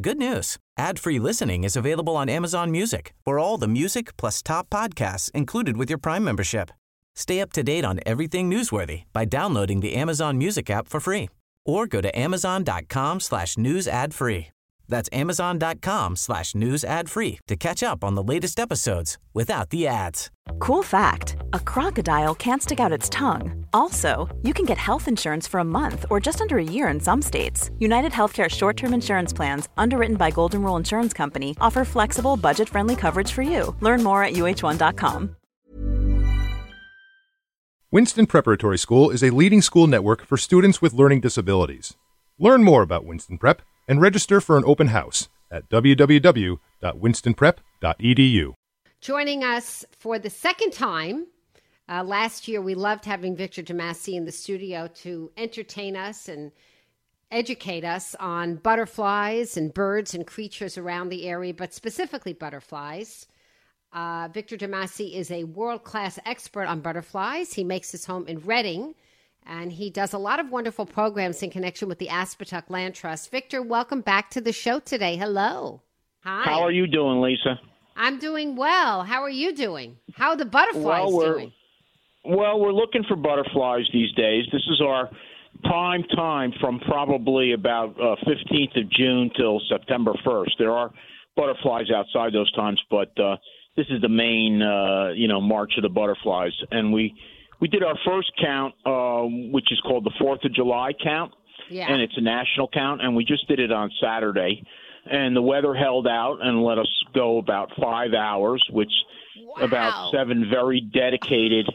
Good news. Ad-free listening is available on Amazon Music. For all the music plus top podcasts included with your Prime membership. Stay up to date on everything newsworthy by downloading the Amazon Music app for free or go to amazon.com slash news ad free. That's amazon.com slash news ad free to catch up on the latest episodes without the ads. Cool fact a crocodile can't stick out its tongue. Also, you can get health insurance for a month or just under a year in some states. United Healthcare short term insurance plans, underwritten by Golden Rule Insurance Company, offer flexible, budget friendly coverage for you. Learn more at uh1.com. Winston Preparatory School is a leading school network for students with learning disabilities. Learn more about Winston Prep and register for an open house at www.winstonprep.edu. Joining us for the second time. Uh, last year, we loved having Victor DeMasi in the studio to entertain us and educate us on butterflies and birds and creatures around the area, but specifically butterflies. Uh, Victor DeMasi is a world class expert on butterflies. He makes his home in Redding, and he does a lot of wonderful programs in connection with the Aspetuck Land Trust. Victor, welcome back to the show today. Hello. Hi. How are you doing, Lisa? I'm doing well. How are you doing? How are the butterflies well, doing? Well, we're looking for butterflies these days. This is our prime time from probably about uh, 15th of June till September 1st. There are butterflies outside those times, but uh, this is the main uh, you know March of the Butterflies, and we we did our first count, uh, which is called the Fourth of July count, Yeah. and it's a national count, and we just did it on Saturday, and the weather held out and let us go about five hours, which Wow. about seven very dedicated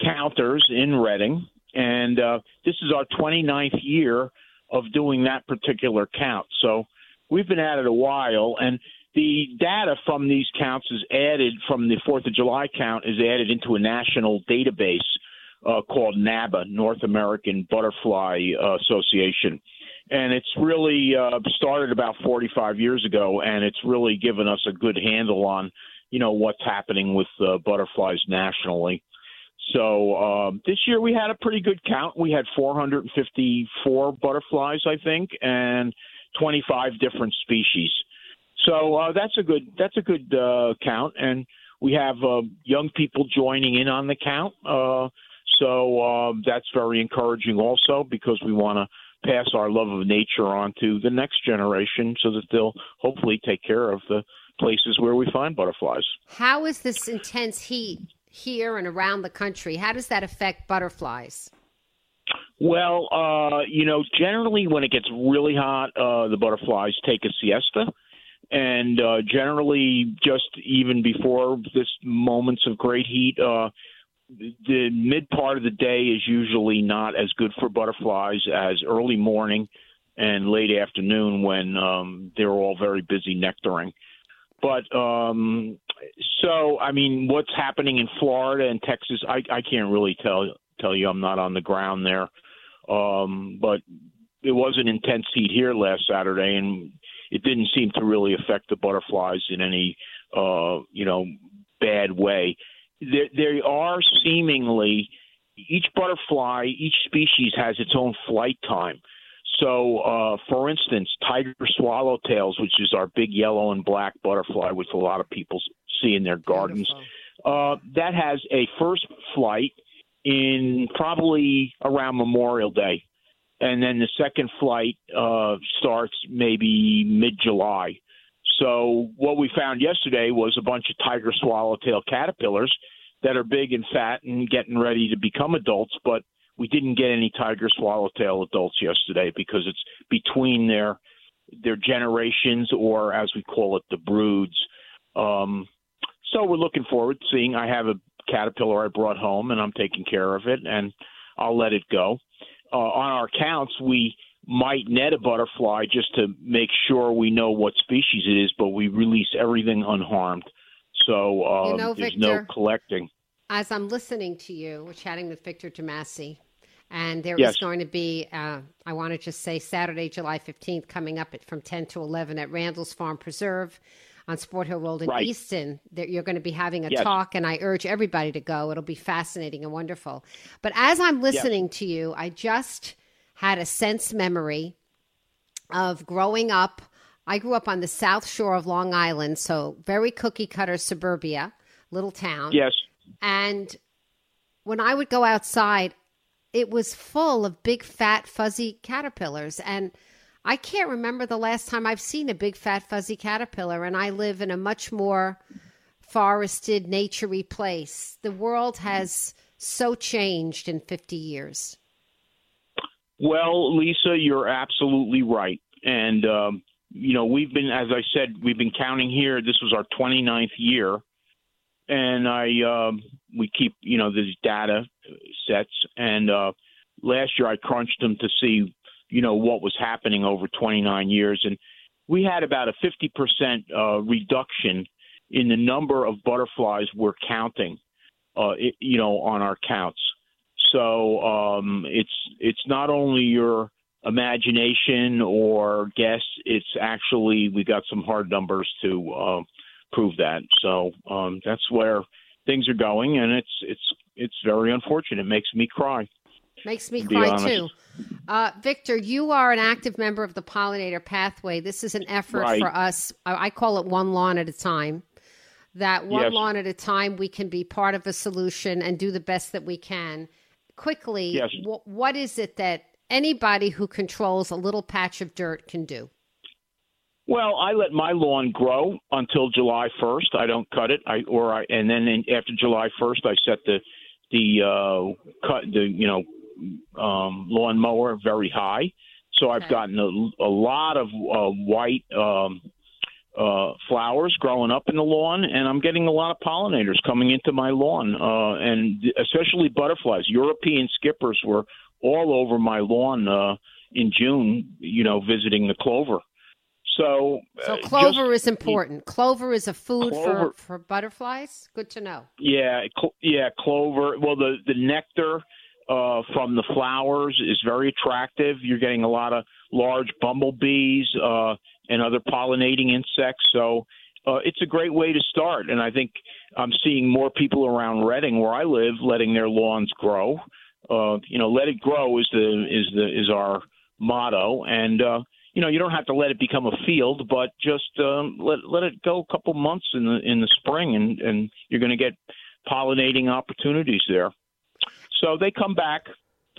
counters in Redding, and uh, this is our 29th year of doing that particular count. So we've been at it a while, and the data from these counts is added from the Fourth of July count is added into a national database uh, called NABA, North American Butterfly uh, Association. And it's really uh, started about 45 years ago, and it's really given us a good handle on, you know, what's happening with uh, butterflies nationally. So um, this year we had a pretty good count. We had 454 butterflies, I think, and 25 different species. So uh, that's a good that's a good uh, count, and we have uh, young people joining in on the count. Uh, so um, that's very encouraging, also because we want to pass our love of nature on to the next generation, so that they'll hopefully take care of the places where we find butterflies. How is this intense heat here and around the country? How does that affect butterflies? Well, uh, you know, generally when it gets really hot, uh, the butterflies take a siesta. And uh, generally, just even before this moments of great heat, uh, the mid part of the day is usually not as good for butterflies as early morning and late afternoon when um, they're all very busy nectaring. But um, so, I mean, what's happening in Florida and Texas, I, I can't really tell tell you. I'm not on the ground there, um, but it was an intense heat here last Saturday, and it didn't seem to really affect the butterflies in any, uh, you know, bad way. There, there are seemingly each butterfly, each species has its own flight time. So, uh, for instance, tiger swallowtails, which is our big yellow and black butterfly, which a lot of people see in their gardens, uh, that has a first flight in probably around Memorial Day, and then the second flight uh, starts maybe mid July. So, what we found yesterday was a bunch of tiger swallowtail caterpillars that are big and fat and getting ready to become adults, but we didn't get any tiger swallowtail adults yesterday because it's between their their generations or as we call it the broods. Um so we're looking forward to seeing. I have a caterpillar i brought home and i'm taking care of it and i'll let it go. Uh, on our counts we might net a butterfly just to make sure we know what species it is, but we release everything unharmed. So um, You know, there's no collecting. As I'm listening to you, we're chatting with Victor DeMasi, and there is Yes. going to be, uh, I want to just say, Saturday, July 15th, coming up at, from 10 to 11 at Randall's Farm Preserve on Sport Hill Road in Right. Easton. That you're going to be having a Yes. talk, and I urge everybody to go. It'll be fascinating and wonderful. But as I'm listening to you, I just had a sense memory of growing up. I grew up on the south shore of Long Island, so very cookie cutter suburbia, little town. Yes. And when I would go outside, it was full of big, fat, fuzzy caterpillars. And I can't remember the last time I've seen a big, fat, fuzzy caterpillar. And I live in a much more forested, naturey place. The world has so changed in 50 years. Well, Lisa, you're absolutely right. And, um, you know, we've been, as I said, we've been counting here. This was our 29th year. And I, um, we keep, you know, these data sets. And uh, last year I crunched them to see, you know, what was happening over 29 years. And we had about a 50% uh, reduction in the number of butterflies we're counting, uh, it, you know, on our counts. So um, it's it's not only your imagination or guess; it's actually we got some hard numbers to uh, prove that. So um, that's where things are going, and it's it's it's very unfortunate. It makes me cry. Makes me To cry too. Uh, Victor, you are an active member of the pollinator pathway. This is an effort Right. for us. I I call it one lawn at a time. That one Yes. lawn at a time, we can be part of a solution and do the best that we can. Quickly, Yes. wh- what is it that anybody who controls a little patch of dirt can do? Well, I let my lawn grow until July 1st. I don't cut it. I or I and then in, after July 1st, I set the the uh, cut the you know um, lawn mower very high. So I've Okay. gotten a, a lot of uh, white um, uh, flowers growing up in the lawn, and I'm getting a lot of pollinators coming into my lawn, uh, and especially butterflies. European skippers were all over my lawn uh, in June. You know, visiting the clover. So, So uh, clover just- is important. Clover is a food Clover- for, for butterflies. Good to know. Yeah, cl- yeah, clover. Well, the the nectar uh, from the flowers is very attractive. You're getting a lot of large bumblebees uh, and other pollinating insects. So uh, it's a great way to start. And I think I'm seeing more people around Redding, where I live, letting their lawns grow. You know, let it grow is the is the is our motto. And uh, you know, you don't have to let it become a field, but just um, let let it go a couple months in the in the spring, and and you're going to get pollinating opportunities there. So they come back.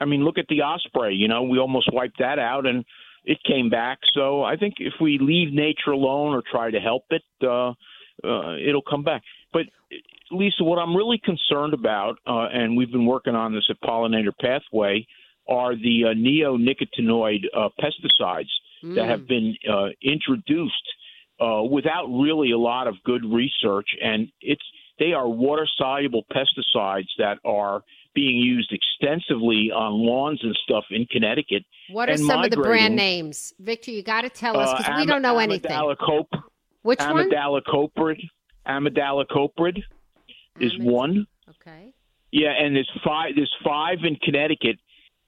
I mean, look at the osprey. You know, we almost wiped that out, and it came back. So I think if we leave nature alone or try to help it, uh, uh, it'll come back. But Lisa, what I'm really concerned about, uh, and we've been working on this at Pollinator Pathway, are the uh, neonicotinoid uh, pesticides that have been uh, introduced uh, without really a lot of good research, and it's they are water soluble pesticides that are being used extensively on lawns and stuff in Connecticut. What are some of the brand names? Victor, you got to tell us Uh, because we am- don't know anything. Amidalacop- Which one? Imidacloprid. Imidacloprid is one. Okay. Yeah, and there's five. There's five in Connecticut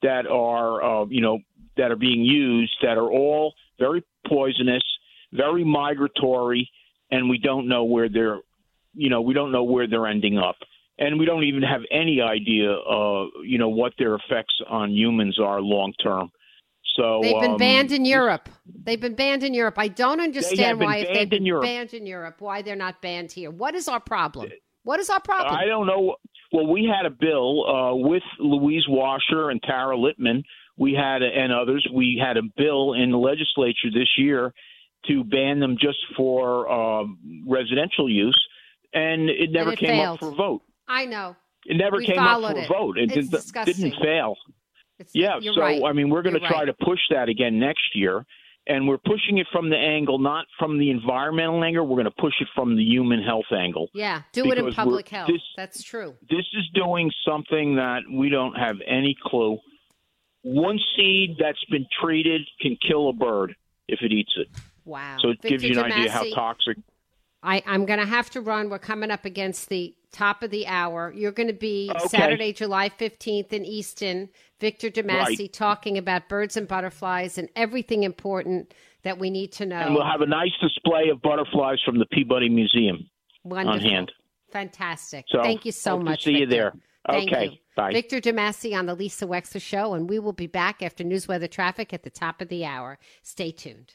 that are, uh, you know, that are being used that are all very poisonous, very migratory, and we don't know where they're, you know, we don't know where they're ending up, and we don't even have any idea, uh, you know, what their effects on humans are long term. So They've been um, banned in Europe. They've been banned in Europe. I don't understand why, if they've been in banned in Europe, why they're not banned here. What is our problem? What is our problem? I don't know. Well, we had a bill uh, with Louise Washer and Tara Littman. We had and others. We had a bill in the legislature this year to ban them just for um, residential use, and it never it came failed. up for a vote. I know. It never We came up for a it. vote. It did, didn't fail. It's, Yeah, so right. I mean, we're going to try right. to push that again next year, and we're pushing it from the angle, not from the environmental angle. We're going to push it from the human health angle. Yeah, do it in public health. this- That's true. this is doing something that we don't have any clue one seed that's been treated can kill a bird if it eats it. Wow. So it Victor gives you an idea how toxic. I, I'm going to have to run. We're coming up against the top of the hour. You're going to be Okay. Saturday, July 15th in Easton. Victor DeMasi Right. talking about birds and butterflies and everything important that we need to know. And we'll have a nice display of butterflies from the Peabody Museum Wonderful. on hand. Fantastic. So Thank you so much. see you there. Thank Okay, you. bye. Victor DeMasi on the Lisa Wexler Show, and we will be back after news weather traffic at the top of the hour. Stay tuned.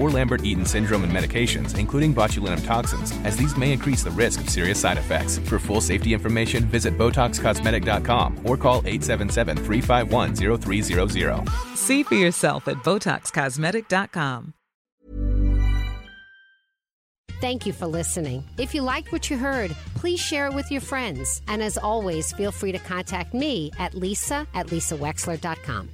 or Lambert-Eaton syndrome and medications, including botulinum toxins, as these may increase the risk of serious side effects. For full safety information, visit BotoxCosmetic.com or call 877-351-0300. See for yourself at BotoxCosmetic.com. Thank you for listening. If you liked what you heard, please share it with your friends. And as always, feel free to contact me at lisa at lisawexler.com.